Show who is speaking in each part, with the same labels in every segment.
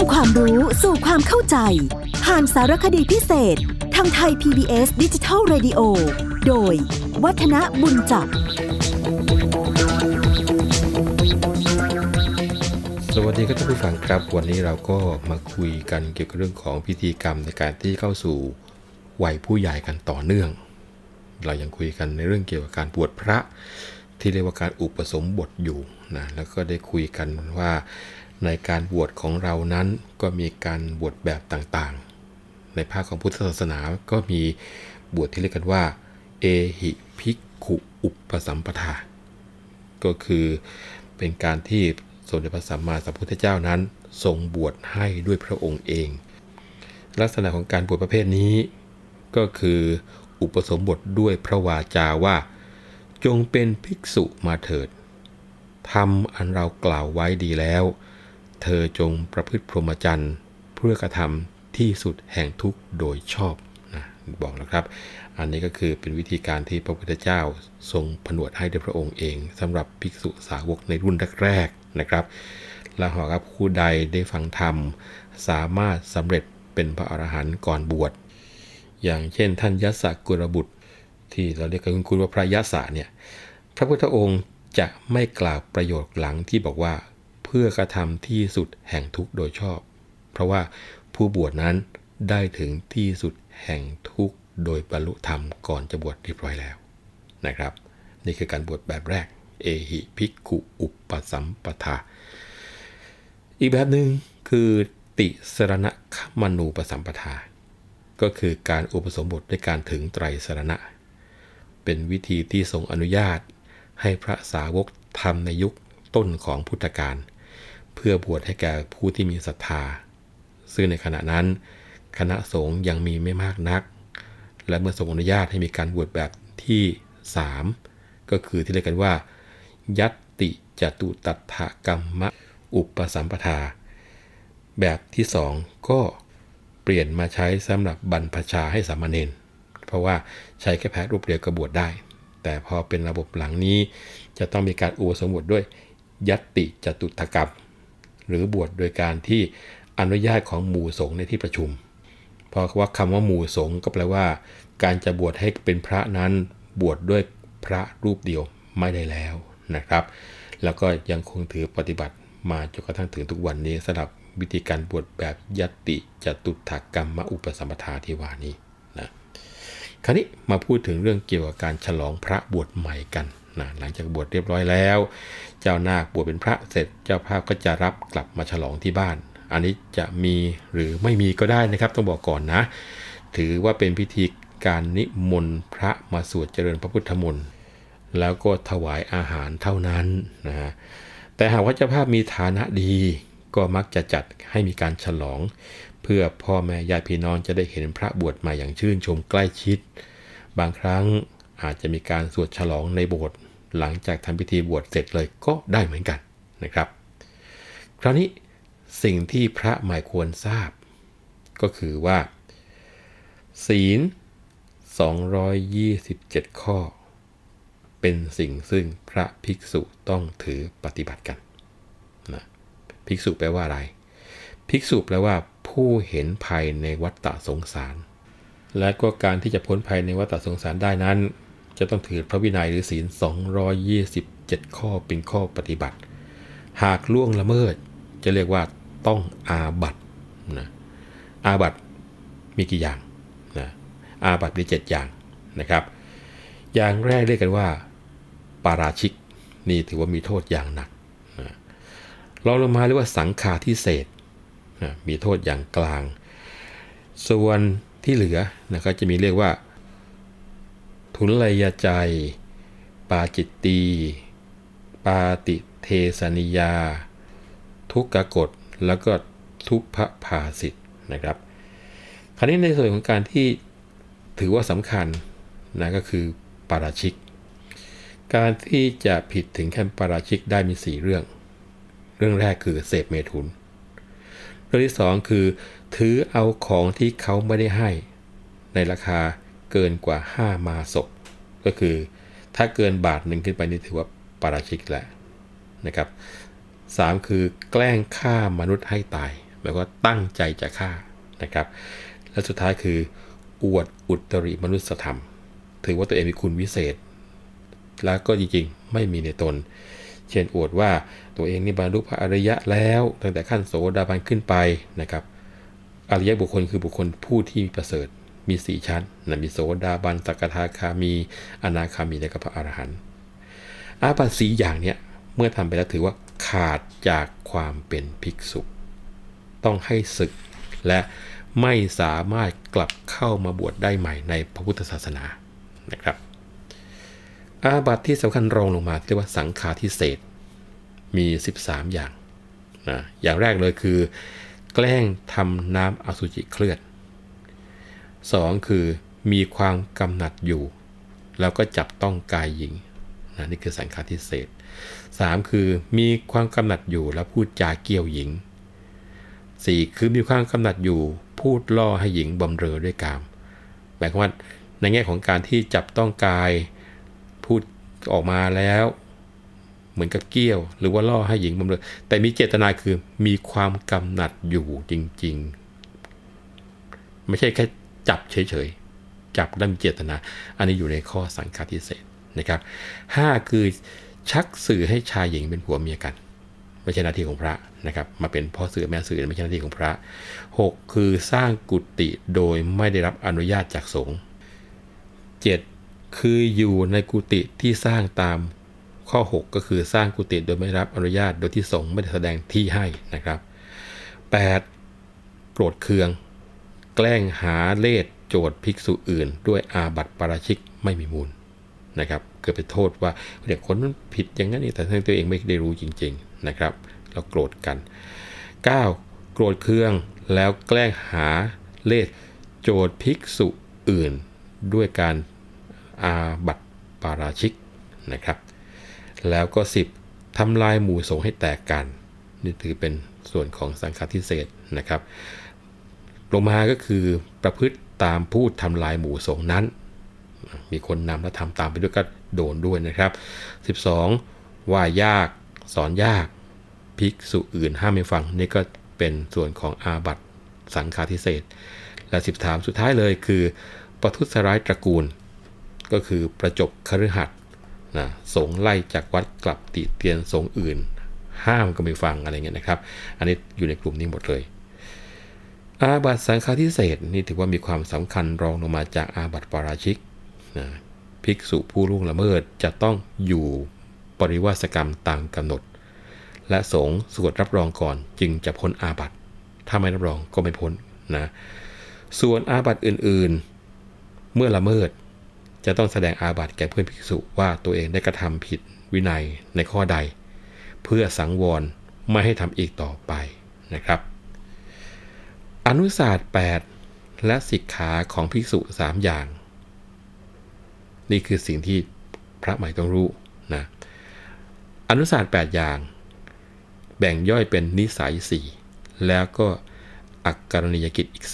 Speaker 1: ำความรู้สู่ความเข้าใจ ผ่านสารคดีพิเศษ ทางไทย PBS ดิจิทัล Radio โดย วัฒนบุญจับ
Speaker 2: สวัสดีครับท่านผู้ฟังครับ วันนี้เราก็มาคุยกันเกี่ยวกับเรื่องของพิธีกรรมในการที่เข้าสู่วัยผู้ใหญ่กันต่อเนื่อง เรายังคุยกันในเรื่องเกี่ยวกับการบวชพระ ที่เรียกว่าการอุปสมบทอยู่นะแล้วก็ได้คุยกันว่า ในการบวชของเรานั้นก็มีการบวชแบบต่างๆ ในภาคของพุทธศาสนาก็มีบวชที่เรียกกันว่า เอหิภิกขุอุปสัมปทา ก็คือเป็นการที่สมเด็จพระสัมมาสัมพุทธเจ้านั้นทรงบวชให้ด้วยพระองค์เอง ลักษณะของการบวชประเภทนี้ ก็คืออุปสมบทด้วยพระวาจาว่า จงเป็นภิกษุมาเถิดทำอันเรากล่าวไว้ดีแล้ว เธอจงประพฤติพรหมจรรย์เพื่อกระทำที่สุดแห่งทุกโดยชอบนะบอกนะครับ อันนี้ก็คือเป็นวิธีการที่พระพุทธเจ้าทรงผนวดให้ด้วยพระองค์เองสำหรับภิกษุสาวกในรุ่นแรกๆนะครับ และหากผู้ใดได้ฟังธรรม สามารถสำเร็จเป็นพระอรหันต์ก่อนบวช อย่างเช่นท่านยศกุลบุตร ที่เราเรียกกันคุณว่าพระยศเนี่ยพระพุทธองค์จะไม่กล่าวประโยชน์หลังที่บอกว่า พื่อกระทำที่สุดแห่งทุกข์โดยชอบ เพราะว่าผู้บวชนั้นได้ถึงที่สุดแห่งทุกข์โดยบรรลุธรรมก่อนจะบวชเรียบร้อยแล้วนะครับ นี่คือการบวชแบบแรก เอหิภิกขุอุปสัมปทา อีกแบบหนึ่งคือติสรณคมนูปสัมปทา ก็คือการอุปสมบทด้วยการถึงไตรสรณะ เป็นวิธีที่ทรงอนุญาตให้พระสาวกทำในยุคต้นของพุทธกาล พื่อบวชให้แก่ผู้ที่มีศรัทธา ซึ่งในขณะนั้น คณะสงฆ์ยังมีไม่มากนัก และเมื่อทรงอนุญาตให้มีการบวชแบบที่ 3 ก็คือที่เรียกกันว่า ยัตติจตุตัถกรรมอุปสัมปทา แบบที่ 2 ก็เปลี่ยนมาใช้สำหรับบรรพชาให้สามเณรเพราะว่าใช้แค่แพ้รูปเดียวก็บวชได้ แต่พอเป็นระบบหลังนี้จะต้องมีการอุปสมบทด้วยยัตติจตุตกรรม หรือบวชโดยการที่อนุญาตของหมู่สงฆ์ในที่ประชุม เพราะว่าคำว่าหมู่สงฆ์ก็แปลว่า การจะบวชให้เป็นพระนั้นบวชดด้วยพระรูปเดียวไม่ได้แล้วนะครับ แล้วก็ยังคงถือปฏิบัติมาจนกระทั่งถึงทุกวันนี้สำหรับวิธีการบวชแบบยตติจตุถกรรมอุปสัมปทาที่ว่านี้นะคราวนี้มาพูดถึงเรื่องเกี่ยวกับการฉลองพระบวชใหม่กัน นะหลังจากบวชเรียบร้อยแล้ว เจ้านาคบวชเป็นพระเสร็จ เจ้าภาพก็จะรับกลับมาฉลองที่บ้าน อันนี้จะมีหรือไม่มีก็ได้นะครับ ต้องบอกก่อนนะ ถือว่าเป็นพิธีการนิมนต์พระมาสวดเจริญพระพุทธมนต์แล้วก็ถวายอาหารเท่านั้นนะฮะแต่หากว่าเจ้าภาพมีฐานะดี ก็มักจะจัดให้มีการฉลอง เพื่อพ่อแม่ญาติพี่น้องจะได้เห็นพระบวชมาอย่างชื่นชมใกล้ชิด บางครั้ง อาจจะมีการสวดฉลองในโบสถ์หลังจากทำพิธีบวชเสร็จเลยก็ได้เหมือนกันนะครับ คราวนี้สิ่งที่พระหมายควรทราบ ก็คือว่า ศีล 227 ข้อ เป็นสิ่งซึ่งพระภิกษุต้องถือปฏิบัติกันนะภิกษุแปลว่าอะไร ภิกษุแปลว่าผู้เห็นภัยในวัฏฏะสงสาร และก็การที่จะพ้นภัยในวัฏฏะสงสารได้นั้น จะต้องถือพระวินัยหรือศีล 227 ข้อเป็นข้อปฏิบัติ หากล่วงละเมิดจะเรียกว่าต้องอาบัตนะอาบัตมีกี่อย่างนะอาบัตมีเจ็ดอย่างนะครับ อย่างแรกเรียกกันว่าปาราชิกนี่ถือว่ามีโทษอย่างหนักนะรองลงมาเรียกว่าสังฆาทิเศษนะมีโทษอย่างกลาง ส่วนที่เหลือนะก็จะมีเรียกว่า ทุลยใจ ปาจิตตี ปาติเทสนิยา ทุกกกฎแล้วก็ทุพพภาสิทธ์นะครับ คราวนี้ในส่วนของการที่ถือว่าสำคัญนะก็คือปาราชิก การที่จะผิดถึงขั้นปาราชิกได้มี 4 เรื่อง เรื่องแรกคือเสพเมถุน เรื่องที่ 2 คือ ถือเอาของที่เขาไม่ได้ให้ในราคา เกินกว่า 5 มาศก็คือถ้าเกินบาทหนึ่งขึ้นไปนี่ถือว่าปาราชิกแหละนะครับ3คือแกล้งฆ่ามนุษย์ให้ตายหมายว่าตั้งใจจะฆ่านะครับ และสุดท้ายคือ อวดอุตริมนุสธรรม ถือว่าตัวเองมีคุณวิเศษ แล้วก็จริงๆ ไม่มีในตน เช่นอวดว่าตัวเองนี่บรรลุพระอริยะแล้วตั้งแต่ขั้นโสดาบันขึ้นไปนะครับ อริยะบุคคลคือบุคคลผู้ที่ประเสริฐ มีสี่ชั้นนะมีโสดาบันสกทาคามีอนาคามีและก็พระอรหันต์อาบัติสีอย่างเนี้ยเมื่อทำไปแล้วถือว่าขาดจากความเป็นภิกษุต้องให้ศึกและไม่สามารถกลับเข้ามาบวชได้ใหม่ในพระพุทธศาสนานะครับ อาบัติที่สำคัญรองลงมาเรียกว่าสังฆาทิเศษมี 13 อย่างนะอย่างแรกเลยคือ แกล้งทำน้ำอสุจิเคลื่อน 2. คือมีความกำหนัดอยู่ แล้วก็จับต้องกายหญิงนะนี่คือสังฆาทิเศษ 3. คือมีความกำหนัดอยู่แล้วพูดจาเกี่ยวหญิง 4. คือมีความกำหนัดอยู่พูดล่อให้หญิงบำเรอด้วยกามหมายความว่าในแง่ของการที่จับต้องกายพูดออกมาแล้ว เหมือนกับเกี้ยว หรือว่าล่อให้หญิงบำเรอแต่มีเจตนาคือมีความกำหนัดอยู่จริง ๆ ไม่ใช่แค่ จับเฉยๆ จับได้มีเจตนา อันนี้อยู่ในข้อสังฆาทิเศษนะครับห้าคือชักสื่อให้ชายหญิงเป็นผัวเมียกันไม่ใช่หน้าที่ของพระนะครับ มาเป็นพ่อสื่อแม่สื่อไม่ใช่หน้าที่ของพระ 6. คือสร้างกุฏิโดยไม่ได้รับอนุญาตจากสงฆ์ 7. คืออยู่ในกุฏิที่สร้างตามข้อ 6 ก็คือสร้างกุฏิโดยไม่รับอนุญาตโดยที่สงฆ์ไม่ได้แสดงที่ให้นะครับ 8. โกรธเคือง แกล้งหาเลสโจทย์ภิกษุอื่น ด้วยอาบัติปราชิกไม่มีมูลนะครับเกิดไปโทษว่าเด็กคนนั้นผิดอย่างนั้นแต่ทั้งตัวเองไม่ได้รู้จริง ๆนะครับ เราโกรธกัน 9. โกรธเคืองแล้วแกล้งหาเลสโจทย์ภิกษุอื่น ด้วยการอาบัติปาราชิกนะครับ แล้วก็ 10ทำลายหมู่สงให้แตกกัน นี่ถือเป็นส่วนของสังฆทิเศษนะครับ ลงมาก็คือประพฤติตามพูดทำลายหมู่สงนั้น มีคนนำและทำตามไปด้วยก็โดนด้วยนะครับ 12 ว่ายากสอนยากภิกษุอื่นห้ามไม่ฟังนี่ก็เป็นส่วนของอาบัตสังฆาทิเศษ และสิบถามสุดท้ายเลยคือประทุษร้ายตระกูล ก็คือประจบคฤหัสนะสงไล่จากวัดกลับติเตียนสงอื่น ห้ามก็ไม่ฟังอะไรเงี้ยนะครับ อันนี้อยู่ในกลุ่มนี้หมดเลย อาบัตสังฆาทิเศษนี่ถือว่ามีความสำคัญรองลงมาจากอาบัตปาราชิกนะภิกษุผู้ล่วงละเมิดจะต้องอยู่ปริวาสกรรมตามกำหนด และสงสวดรับรองก่อนจึงจะพ้นอาบัตถ้าไม่รับรองก็ไม่พ้นนะส่วนอาบัตอื่นๆ เมื่อละเมิด จะต้องแสดงอาบัตแก่เพื่อนภิกษุว่าตัวเองได้กระทำผิดวินัยในข้อใด เพื่อสังวรไม่ให้ทำอีกต่อไปนะครับ อนุศาสตร์ 8 และสิกขาของภิกษุ3อย่าง นี่คือสิ่งที่พระใหม่ต้องรู้นะอนุศาสตร์ 8 อย่าง แบ่งย่อยเป็นนิสัย 4 แล้วก็อักกรณียกิจอีก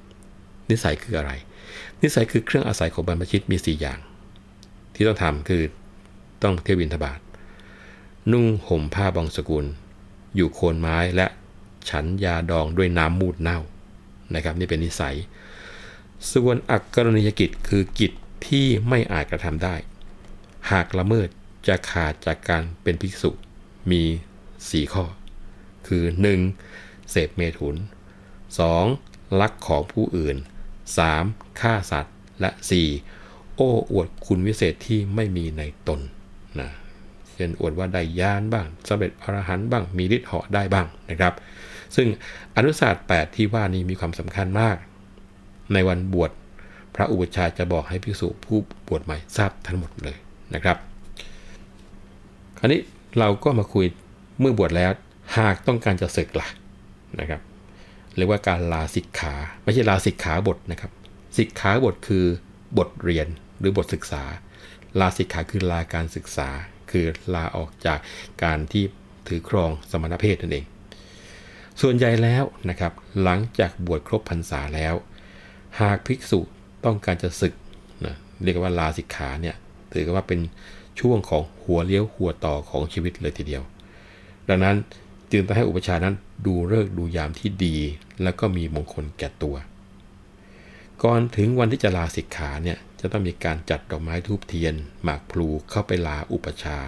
Speaker 2: 4 นิสัยคืออะไร นิสัยคือเครื่องอาศัยของบรรพชิตมี 4 อย่าง ที่ต้องทำคือต้องเที่ยวบินทบาทนุ่งห่มผ้าบางสกุล อยู่โคนไม้และ ฉันยาดองด้วยน้ำมูดเน่านะครับนี่เป็นนิสัย ส่วนอักกรณียกิจคือกิจที่ไม่อาจกระทำได้ หากละเมิดจะขาดจากการเป็นภิกษุมี 4 ข้อ คือ 1. เสพเมถุน 2. ลักของผู้อื่น 3. ฆ่าสัตว์ และ 4. โอ้อวดคุณวิเศษที่ไม่มีในตนนะเช่นอวดว่าได้ยานบ้างสำเร็จอรหันต์บ้างมีฤทธิ์เหาะได้บ้างนะครับ ซึ่งอนุศาสตร์ 8 ที่ว่านี้มีความสำคัญมาก ในวันบวชพระอุปชาจะบอกให้ภิกษุผู้บวชใหม่ทราบทั้งหมดเลยนะครับ คราวนี้เราก็มาคุยเมื่อบวชแล้วหากต้องการจะศึกล่ะนะครับเรียกว่าการลาสิกขา ไม่ใช่ลาสิกขาบทนะครับ สิกขาบทคือบทเรียนหรือบทศึกษา ลาสิกขาคือลาการศึกษา คือลาออกจากการที่ถือครองสมณเพศนั่นเอง ส่วนใหญ่แล้วนะครับ หลังจากบวชครบพรรษาแล้ว หากภิกษุต้องการจะศึกนะเรียกว่าลาสิกขาเนี่ยถือว่าเป็นช่วงของหัวเลี้ยวหัวต่อของชีวิตเลยทีเดียว ดังนั้นจึงต้องให้อุปชานั้นดูเลิกดูยามที่ดี แล้วก็มีมงคลแก่ตัว ก่อนถึงวันที่จะลาสิกขาเนี่ยจะต้องมีการจัดดอกไม้ทูบเทียน หมากพลูเข้าไปลาอุปชา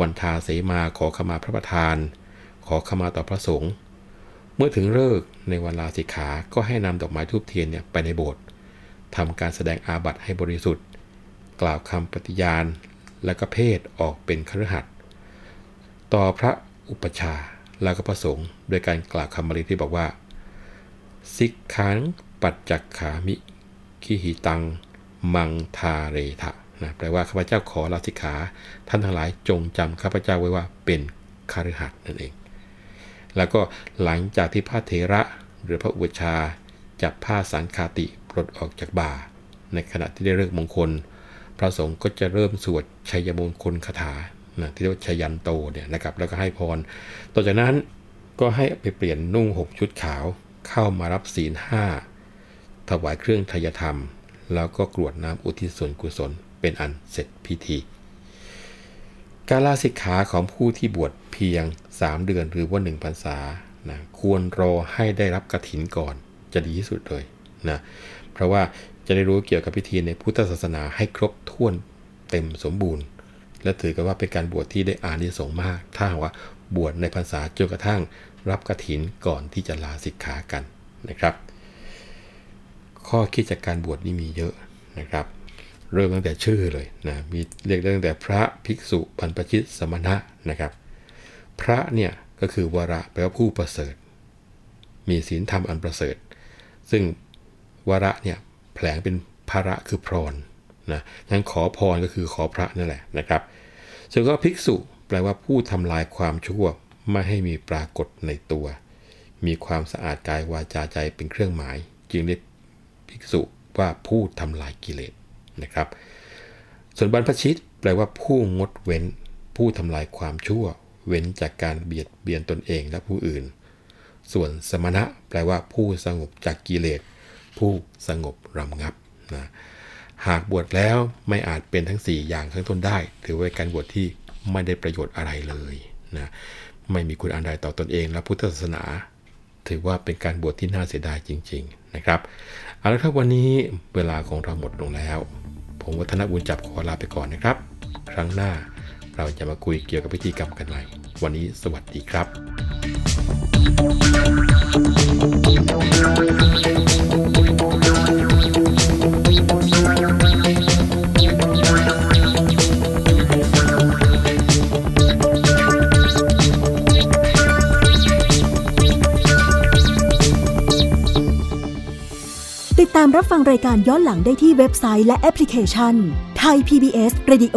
Speaker 2: วันทาเสมาขอขมาพระประธาน ขอขมาต่อพระสงฆ์ เมื่อถึงเลิกในวันลาสิกขาก็ให้นำดอกไม้ทูบเทียนเนี่ยไปในโบสถ์ทำการแสดงอาบัติให้บริสุทธิ์ กล่าวคำปฏิญาณ และก็เพศออกเป็นครหัสต่อพระอุปชาแล้วก็ประสงค์โดยการกล่าวคำบาลีที่บอกว่า สิกขังปัจจักขามิคิหิตัง มังทาเรทะนะแปลว่าข้าพเจ้าขอลาสิกขา ท่านทั้งหลายจงจำข้าพเจ้าไว้ว่าเป็นคฤหัสนั่นเอง แล้วก็หลังจากที่พระเถระหรือพระอุปชาจับผ้าสังคาติปลดออกจากบ่า ในขณะที่ได้เลิกมงคล พระสงฆ์ก็จะเริ่มสวดชัยมงคลคาถานะที่เรียกว่าชยันโตเนี่ยนะครับแล้วก็ให้พร ต่อจากนั้นก็ให้ไปเปลี่ยนนุ่งหกชุดขาวเข้ามารับศีลห้าถวายเครื่องทยธรรม แล้วก็กรวดน้ำอุทิศส่วนกุศลเป็นอันเสร็จพิธี การลาสิกขาของผู้ที่บวชเพียง 3 เดือนหรือว่า1พรรษานะควรรอให้ได้รับกระถินก่อนจะดีที่สุดเลยนะเพราะว่าจะได้รู้เกี่ยวกับพิธีในพุทธศาสนาให้ครบถ้วนเต็มสมบูรณ์ และถือกันว่าเป็นการบวชที่ได้อานิสงส์มาก ถ้าว่าบวชในพรรษาจนกระทั่งรับกระถินก่อนที่จะลาสิกขากันนะครับ ข้อคิดจากการบวชนี่มีเยอะนะครับ เริ่มตั้งแต่ชื่อเลยนะมีเรียกตั้งแต่พระภิกษุบรรพชิตสมณะนะครับ พระเนี่ยก็คือวระแปลว่าผู้ประเสริฐ มีศีลธรรมอันประเสริฐ ซึ่งวระเนี่ยแผลงเป็นภาระคือพรนะงั้นขอพรก็คือขอพระนั่นแหละนะครับ ส่วนก็ภิกษุแปลว่าผู้ทำลายความชั่วไม่ให้มีปรากฏในตัว มีความสะอาดกายวาจาใจเป็นเครื่องหมาย จึงเรียกภิกษุว่าผู้ทำลายกิเลสนะครับ ส่วนบรรพชิตแปลว่าผู้งดเว้น ผู้ทำลายความชั่ว เว้นจากการเบียดเบียนตนเองและผู้อื่น ส่วนสมณะแปลว่าผู้สงบจากกิเลส ผู้สงบรำงับนะหากบวชแล้วไม่อาจเป็นทั้ง 4 อย่างข้างต้นได้ ถือว่าการบวชที่ไม่ได้ประโยชน์อะไรเลยนะไม่มีคุณอันใดต่อตอนเองและพุทธศาสนา ถือว่าเป็นการบวชที่น่าเสียดายจริง ๆนะครับเอาละครับวันนี้เวลาของเราหมดลงแล้ว ผมวัฒนบุญจับขอลาไปก่อนนะครับ ครั้งหน้า เราจะมาคุยเกี่ยวกับพิธีกรรมกันใหม่วันนี้สวัสดีครับ
Speaker 1: ตามรับฟังรายการย้อนหลังได้ที่เว็บไซต์และแอปพลิเคชันไทย PBS Radio